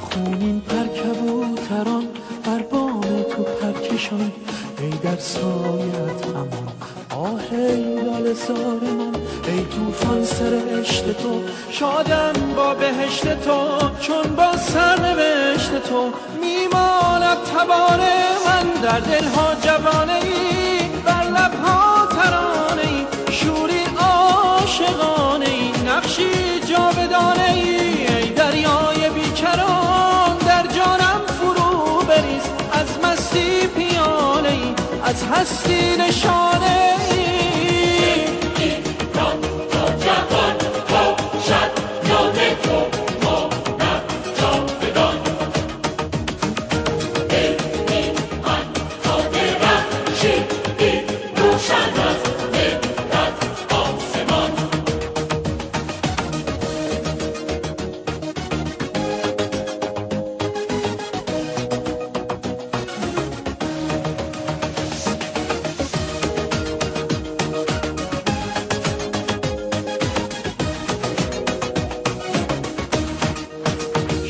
خونین پرکبوتران بر بام تو پرکشان ای در سایت امان آه ای سار من ای توفان سر تو. شادم با بهشت تو. تو میماند تبار من در دلها جوانه ای بر لبها ترانه ای شوری عاشقانه ای نقشی جاودانه ای ای دریای بیکران در جانم فرو بریز از مستی پیانه ای از هستی نشانه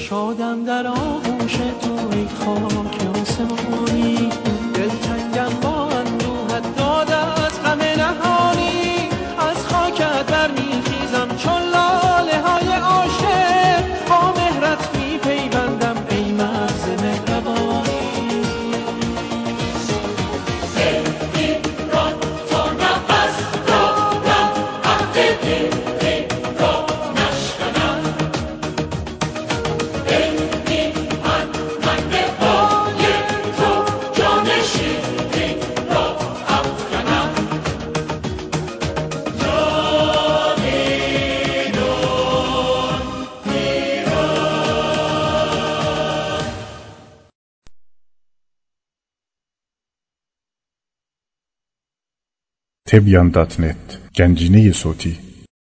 شادم در آغوش تو ای خاک آسمانی. تبیان دات نت. گنجینه صوتی.